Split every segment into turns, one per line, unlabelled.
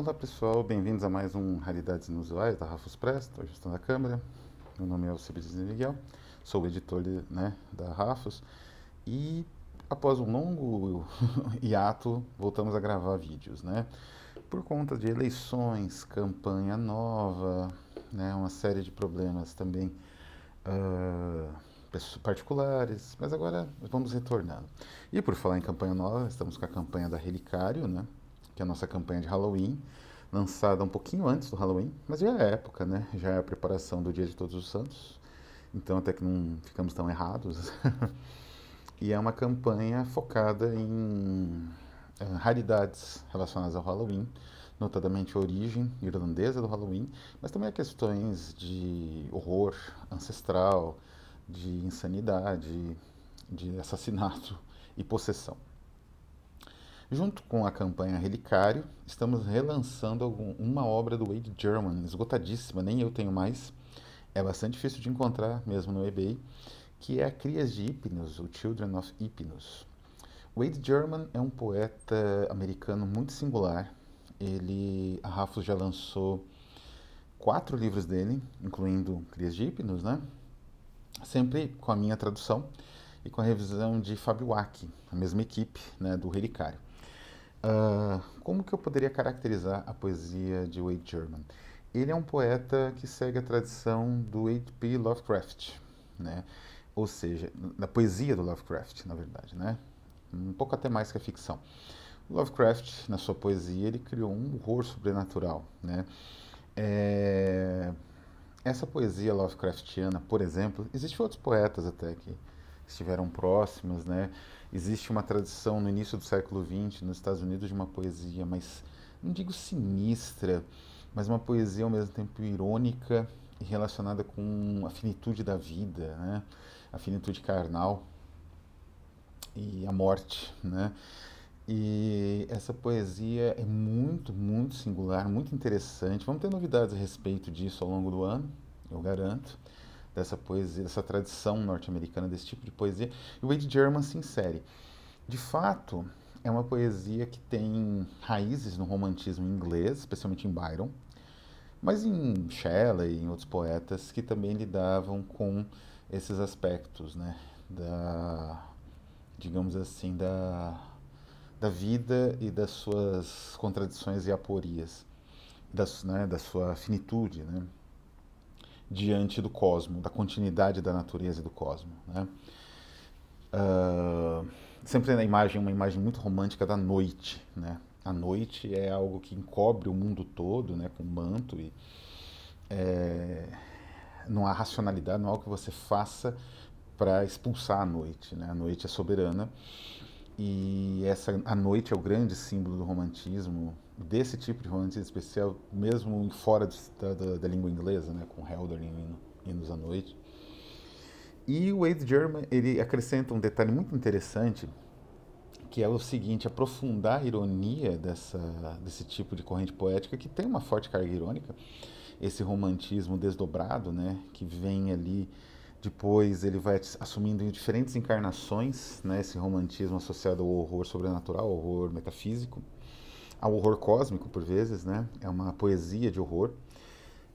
Olá pessoal, bem-vindos a mais um Raridades Inusuais da Rafus Press, estou ajustando a câmera. Meu nome é Alcibiades Miguel, sou editor né, da Rafus e após um longo hiato voltamos a gravar vídeos, né? Por conta de eleições, campanha nova, né, uma série de problemas também uh, particulares, mas agora vamos retornando. E por falar em campanha nova, estamos com a campanha da Relicário, né? Que é a nossa campanha de Halloween, lançada um pouquinho antes do Halloween, mas já é época, né? Já é a preparação do Dia de Todos os Santos, então até que não ficamos tão errados. e é uma campanha focada em uh, raridades relacionadas ao Halloween, notadamente a origem irlandesa do Halloween, mas também a questões de horror ancestral, de insanidade, de assassinato e possessão. Junto com a campanha Relicário, estamos relançando algum, uma obra do Wade German, esgotadíssima, nem eu tenho mais. É bastante difícil de encontrar mesmo no eBay, que é a Crias de Hypnos, o Children of Hypnos. Wade German é um poeta americano muito singular. Ele, a Rafus já lançou quatro livros dele, incluindo Crias de Hypnos, né? Sempre com a minha tradução e com a revisão de Fabio Wack, a mesma equipe né, do Relicário. Uh, como que eu poderia caracterizar a poesia de Wade German? Ele é um poeta que segue a tradição do H.P. Lovecraft, né? ou seja, da poesia do Lovecraft, na verdade, né? um pouco até mais que a ficção. Lovecraft, na sua poesia, ele criou um horror sobrenatural. Né? É... Essa poesia Lovecraftiana, por exemplo, existem outros poetas até que estiveram próximos, né? Existe uma tradição no início do século XX nos Estados Unidos de uma poesia mais, não digo sinistra, mas uma poesia ao mesmo tempo irônica e relacionada com a finitude da vida, né? A finitude carnal e a morte, né? E essa poesia é muito, muito singular, muito interessante. Vamos ter novidades a respeito disso ao longo do ano, eu garanto dessa poesia, dessa tradição norte-americana desse tipo de poesia. E o Wade German se insere. De fato, é uma poesia que tem raízes no romantismo inglês, especialmente em Byron, mas em Shelley e em outros poetas que também lidavam com esses aspectos, né, da, digamos assim, da, da vida e das suas contradições e aporias, das, né, da sua finitude, né, diante do cosmo, da continuidade da natureza e do cosmo. Né? Uh, sempre na imagem, uma imagem muito romântica da noite. Né? A noite é algo que encobre o mundo todo né, com manto e é, não há racionalidade, não há algo que você faça para expulsar a noite. Né? A noite é soberana e essa a noite é o grande símbolo do romantismo desse tipo de romantismo especial, mesmo fora da, da, da, língua inglesa, né, com Helder em Hinos à Noite. E o Wade German ele acrescenta um detalhe muito interessante, que é o seguinte, aprofundar a ironia dessa, desse tipo de corrente poética, que tem uma forte carga irônica, esse romantismo desdobrado, né, que vem ali depois ele vai assumindo em diferentes encarnações, né, esse romantismo associado ao horror sobrenatural, ao horror metafísico, ao horror cósmico, por vezes, né? É uma poesia de horror.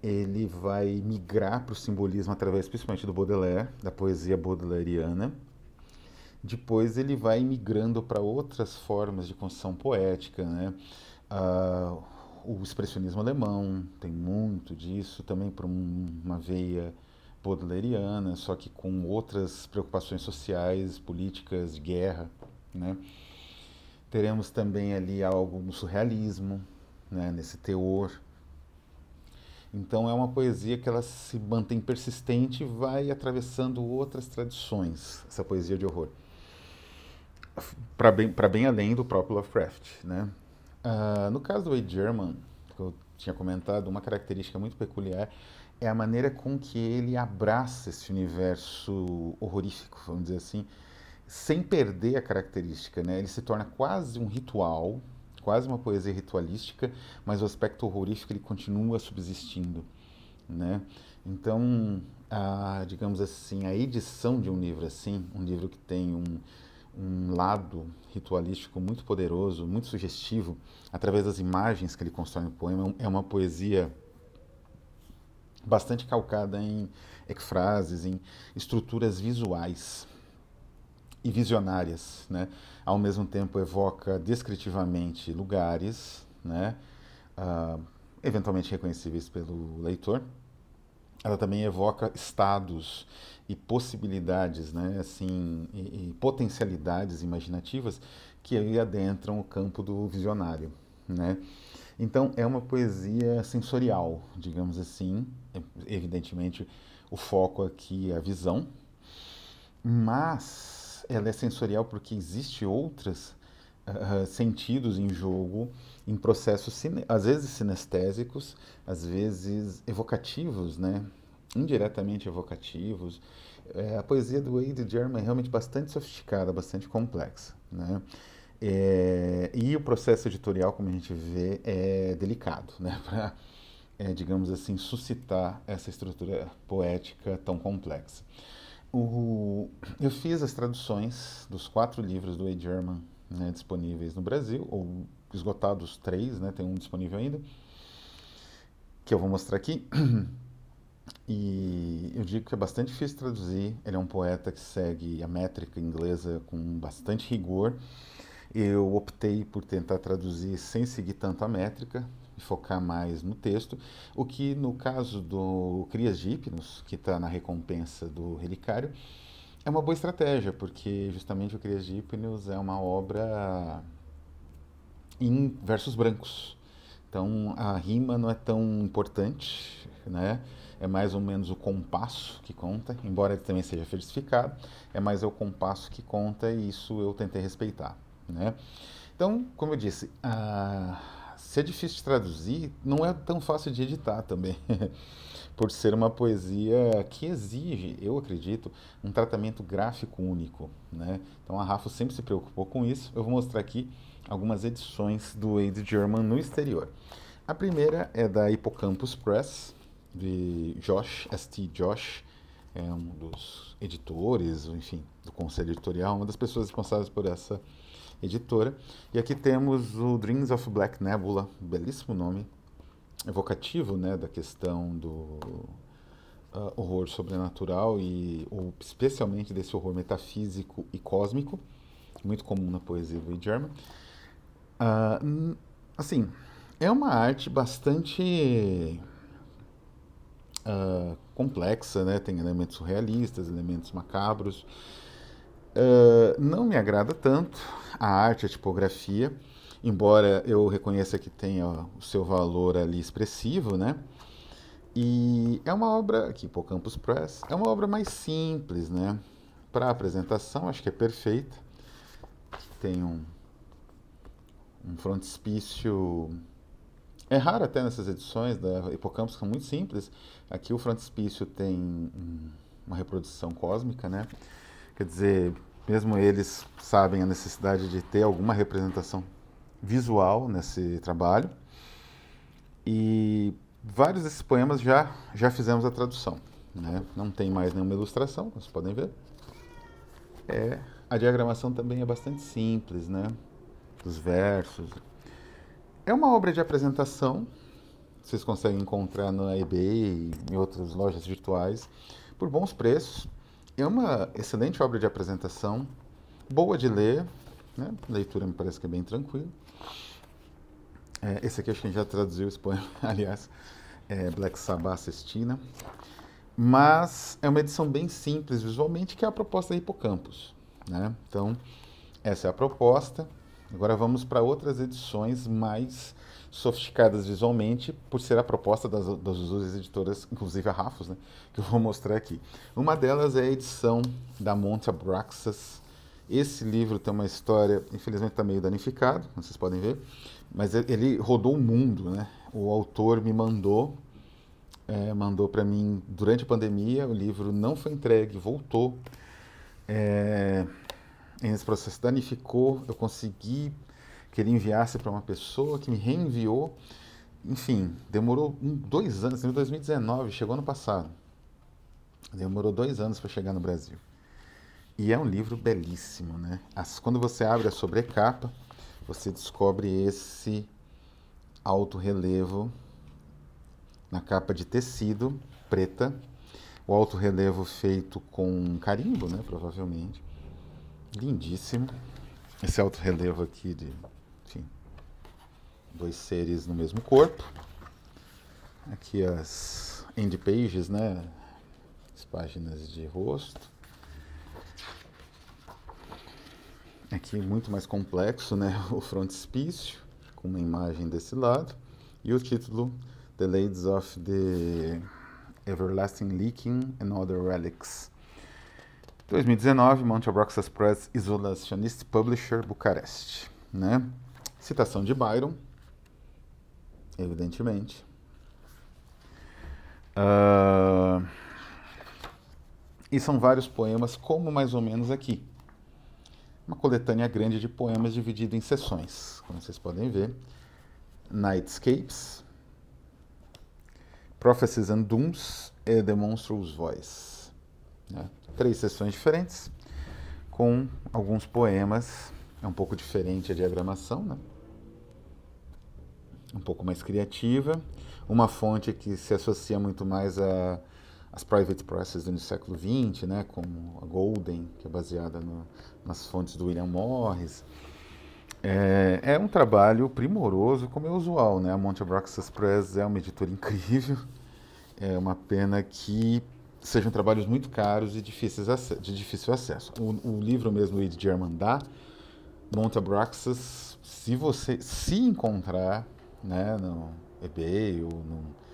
Ele vai migrar para o simbolismo através, principalmente, do Baudelaire, da poesia baudelaireana. Depois ele vai migrando para outras formas de construção poética, né? Uh, o expressionismo alemão tem muito disso, também para uma veia baudelairiana, só que com outras preocupações sociais, políticas, de guerra, né? Teremos também ali algo no surrealismo, né, nesse teor. Então é uma poesia que ela se mantém persistente e vai atravessando outras tradições, essa poesia de horror. Para bem, bem além do próprio Lovecraft. Né? Uh, no caso do Wade German, que eu tinha comentado, uma característica muito peculiar é a maneira com que ele abraça esse universo horrorífico, vamos dizer assim, sem perder a característica, né? Ele se torna quase um ritual, quase uma poesia ritualística, mas o aspecto horrorífico ele continua subsistindo, né? Então, a, digamos assim, a edição de um livro assim, um livro que tem um, um lado ritualístico muito poderoso, muito sugestivo, através das imagens que ele constrói no poema. É uma poesia bastante calcada em ecfrases, em estruturas visuais e visionárias, né? Ao mesmo tempo evoca descritivamente lugares, né? Uh, eventualmente reconhecíveis pelo leitor. Ela também evoca estados e possibilidades, né? Assim, e, e potencialidades imaginativas que aí adentram o campo do visionário, né? Então é uma poesia sensorial, digamos assim, evidentemente o foco aqui é a visão, mas ela é sensorial porque existe outros uh, sentidos em jogo, em processos às vezes sinestésicos, às vezes evocativos, né? indiretamente evocativos. É, a poesia do Wade German é realmente bastante sofisticada, bastante complexa. Né? É, e o processo editorial, como a gente vê, é delicado, né? para é, digamos assim, suscitar essa estrutura poética tão complexa. O, eu fiz as traduções dos quatro livros do A. German né, disponíveis no Brasil, ou esgotados três, né, tem um disponível ainda, que eu vou mostrar aqui. E eu digo que é bastante difícil traduzir. Ele é um poeta que segue a métrica inglesa com bastante rigor. Eu optei por tentar traduzir sem seguir tanto a métrica, e focar mais no texto, o que no caso do Crias de Hipnos, que está na recompensa do Relicário, é uma boa estratégia, porque justamente o Crias de Hipnos é uma obra em versos brancos. Então a rima não é tão importante, né? é mais ou menos o compasso que conta, embora ele também seja versificado, é mais o compasso que conta e isso eu tentei respeitar. Né? Então, como eu disse, a se é difícil de traduzir, não é tão fácil de editar também. por ser uma poesia que exige, eu acredito, um tratamento gráfico único. Né? Então a Rafa sempre se preocupou com isso. Eu vou mostrar aqui algumas edições do Wade German no exterior. A primeira é da Hippocampus Press, de Josh, S.T. Josh, é um dos editores, enfim, do conselho editorial, uma das pessoas responsáveis por essa editora. E aqui temos o Dreams of Black Nebula, belíssimo nome, evocativo né, da questão do uh, horror sobrenatural e especialmente desse horror metafísico e cósmico, muito comum na poesia do German. Uh, assim, é uma arte bastante uh, complexa, né? tem elementos surrealistas, elementos macabros. Uh, não me agrada tanto a arte, a tipografia, embora eu reconheça que tenha o seu valor ali expressivo, né? E é uma obra, aqui, por Press, é uma obra mais simples, né? Para apresentação, acho que é perfeita. Tem um, um frontispício. É raro até nessas edições da Hipocampus, que são muito simples. Aqui o frontispício tem uma reprodução cósmica, né? Quer dizer, mesmo eles sabem a necessidade de ter alguma representação visual nesse trabalho. E vários desses poemas já, já fizemos a tradução. Né? Não tem mais nenhuma ilustração, vocês podem ver. É, a diagramação também é bastante simples, né? Dos versos. É uma obra de apresentação, vocês conseguem encontrar na eBay e em outras lojas virtuais por bons preços. É uma excelente obra de apresentação, boa de ler, né? a leitura me parece que é bem tranquila. É, esse aqui acho que a gente já traduziu esse poema, aliás, é Black Sabbath Cestina. Mas é uma edição bem simples visualmente, que é a proposta da Hipocampus. Né? Então, essa é a proposta. Agora vamos para outras edições mais sofisticadas visualmente, por ser a proposta das, das duas editoras, inclusive a Rafos, né, que eu vou mostrar aqui. Uma delas é a edição da Monte Abraxas. Esse livro tem uma história, infelizmente está meio danificado, vocês podem ver, mas ele rodou o mundo. Né? O autor me mandou, é, mandou para mim durante a pandemia, o livro não foi entregue, voltou. É, esse processo danificou, eu consegui que ele enviasse para uma pessoa que me reenviou. Enfim, demorou dois anos, em 2019, chegou no passado. Demorou dois anos para chegar no Brasil. E é um livro belíssimo, né? As, quando você abre a sobrecapa, você descobre esse alto relevo na capa de tecido preta, o alto relevo feito com carimbo, né, provavelmente. Lindíssimo. Esse alto relevo aqui de, dois seres no mesmo corpo. Aqui as end pages, né, as páginas de rosto. Aqui muito mais complexo, né, o frontispício com uma imagem desse lado e o título The Ladies of the Everlasting Leaking and Other Relics. 2019, Monte Abraxas Press Isolationist Publisher, Bucareste. Né? Citação de Byron, evidentemente. Uh, e são vários poemas, como mais ou menos aqui. Uma coletânea grande de poemas dividida em sessões, como vocês podem ver. Nightscapes, Prophecies and Dooms e The Monstrous Voice. Né? Três sessões diferentes, com alguns poemas. É um pouco diferente a diagramação, né? Um pouco mais criativa. Uma fonte que se associa muito mais a as private presses do século XX, né, como a Golden, que é baseada no, nas fontes do William Morris. É, é, um trabalho primoroso, como é usual, né? A Monte Abraxas Press é uma editora incrível. É uma pena que sejam trabalhos muito caros e difíceis de difícil acesso. O, o livro mesmo, de German dá, Monte Abraxas, se você se encontrar, né, no eBay ou no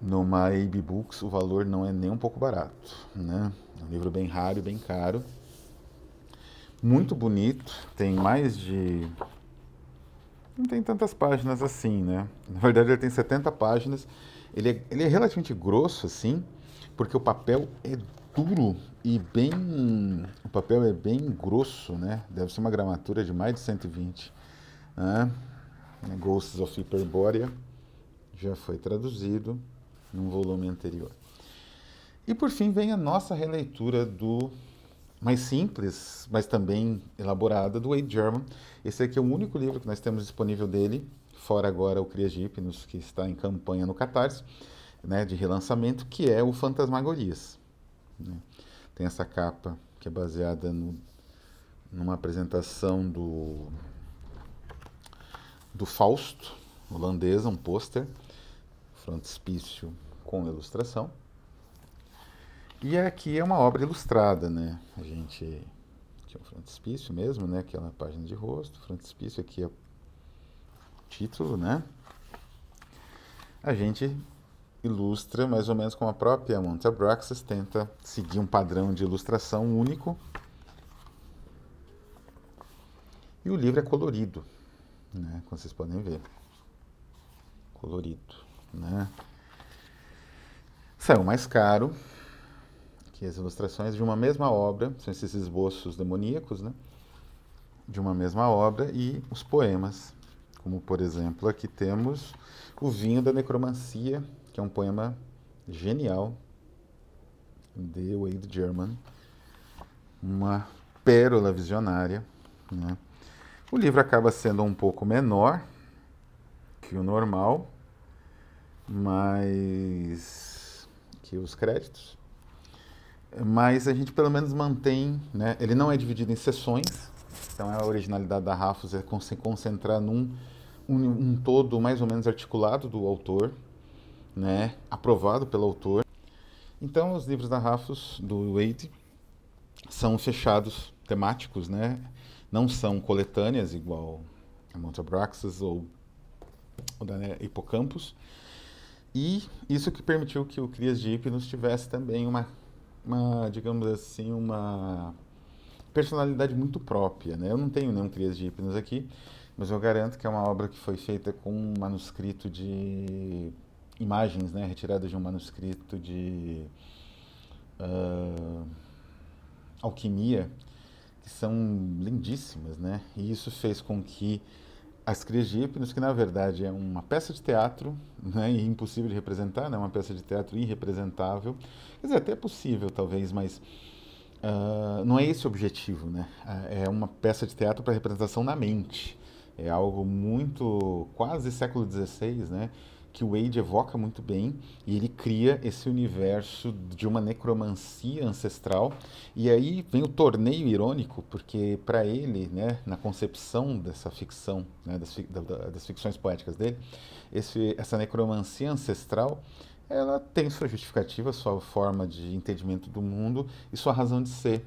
numa AB Books o valor não é nem um pouco barato, né? É um livro bem raro e bem caro. Muito bonito, tem mais de não tem tantas páginas assim, né? Na verdade ele tem 70 páginas. Ele é, ele é relativamente grosso assim, porque o papel é duro e bem o papel é bem grosso, né? Deve ser uma gramatura de mais de 120. Né? Ghosts of Hyperborea já foi traduzido num volume anterior. E por fim vem a nossa releitura do mais simples, mas também elaborada, do Wade German. Esse aqui é o único livro que nós temos disponível dele, fora agora o Hipnos, que está em campanha no Catarse, né, de relançamento, que é o Fantasmagorias. Né? Tem essa capa que é baseada no, numa apresentação do, do Fausto, holandesa, um pôster, frontispício com ilustração. E aqui é uma obra ilustrada, né? A gente aqui é um frontispício mesmo, né? Aquela página de rosto, frontispício aqui é o título, né? A gente ilustra mais ou menos como a própria Monte Abraxas tenta seguir um padrão de ilustração único. E o livro é colorido, né? Como vocês podem ver. Colorido. Né? Saiu mais caro que as ilustrações de uma mesma obra, são esses esboços demoníacos, né? de uma mesma obra, e os poemas, como por exemplo aqui temos O Vinho da Necromancia, que é um poema genial de Wade German, uma pérola visionária. Né? O livro acaba sendo um pouco menor que o normal, mais que os créditos. Mas a gente pelo menos mantém, né? Ele não é dividido em sessões, então a originalidade da Rafos é se concentrar num um, um todo mais ou menos articulado do autor, né? Aprovado pelo autor. Então os livros da Rafos do Wade são fechados temáticos, né? Não são coletâneas igual a Monte Abraxas ou o da Hipocampus, e isso que permitiu que o Crias de Hipnos tivesse também uma, uma, digamos assim, uma personalidade muito própria. Né? Eu não tenho nenhum Crias de Hipnos aqui, mas eu garanto que é uma obra que foi feita com um manuscrito de imagens, né? retiradas de um manuscrito de uh, alquimia, são lindíssimas. Né? E isso fez com que as Crias de Hipnos, que na verdade é uma peça de teatro, né, impossível de representar, né, uma peça de teatro irrepresentável. Quer dizer, até é possível talvez, mas uh, não é esse o objetivo, né? É uma peça de teatro para representação na mente. É algo muito quase século XVI, né? Que o Wade evoca muito bem e ele cria esse universo de uma necromancia ancestral. E aí vem o torneio irônico, porque para ele, né, na concepção dessa ficção, né, das, das ficções poéticas dele, esse, essa necromancia ancestral ela tem sua justificativa, sua forma de entendimento do mundo e sua razão de ser.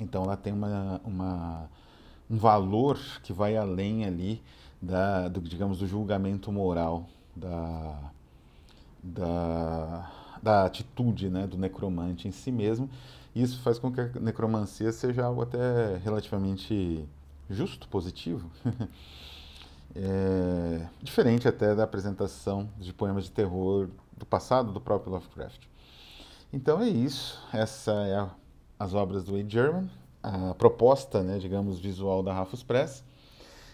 Então ela tem uma, uma um valor que vai além ali da, do, digamos, do julgamento moral, da, da, da atitude né, do necromante em si mesmo. Isso faz com que a necromancia seja algo até relativamente justo, positivo. é, diferente até da apresentação de poemas de terror do passado do próprio Lovecraft. Então é isso. Essa é as obras do Wade German, a proposta, né, digamos, visual da Rafus Press.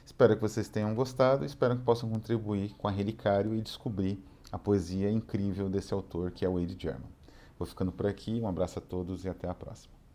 Espero que vocês tenham gostado, espero que possam contribuir com a Relicário e descobrir a poesia incrível desse autor que é o Wade German. Vou ficando por aqui, um abraço a todos e até a próxima.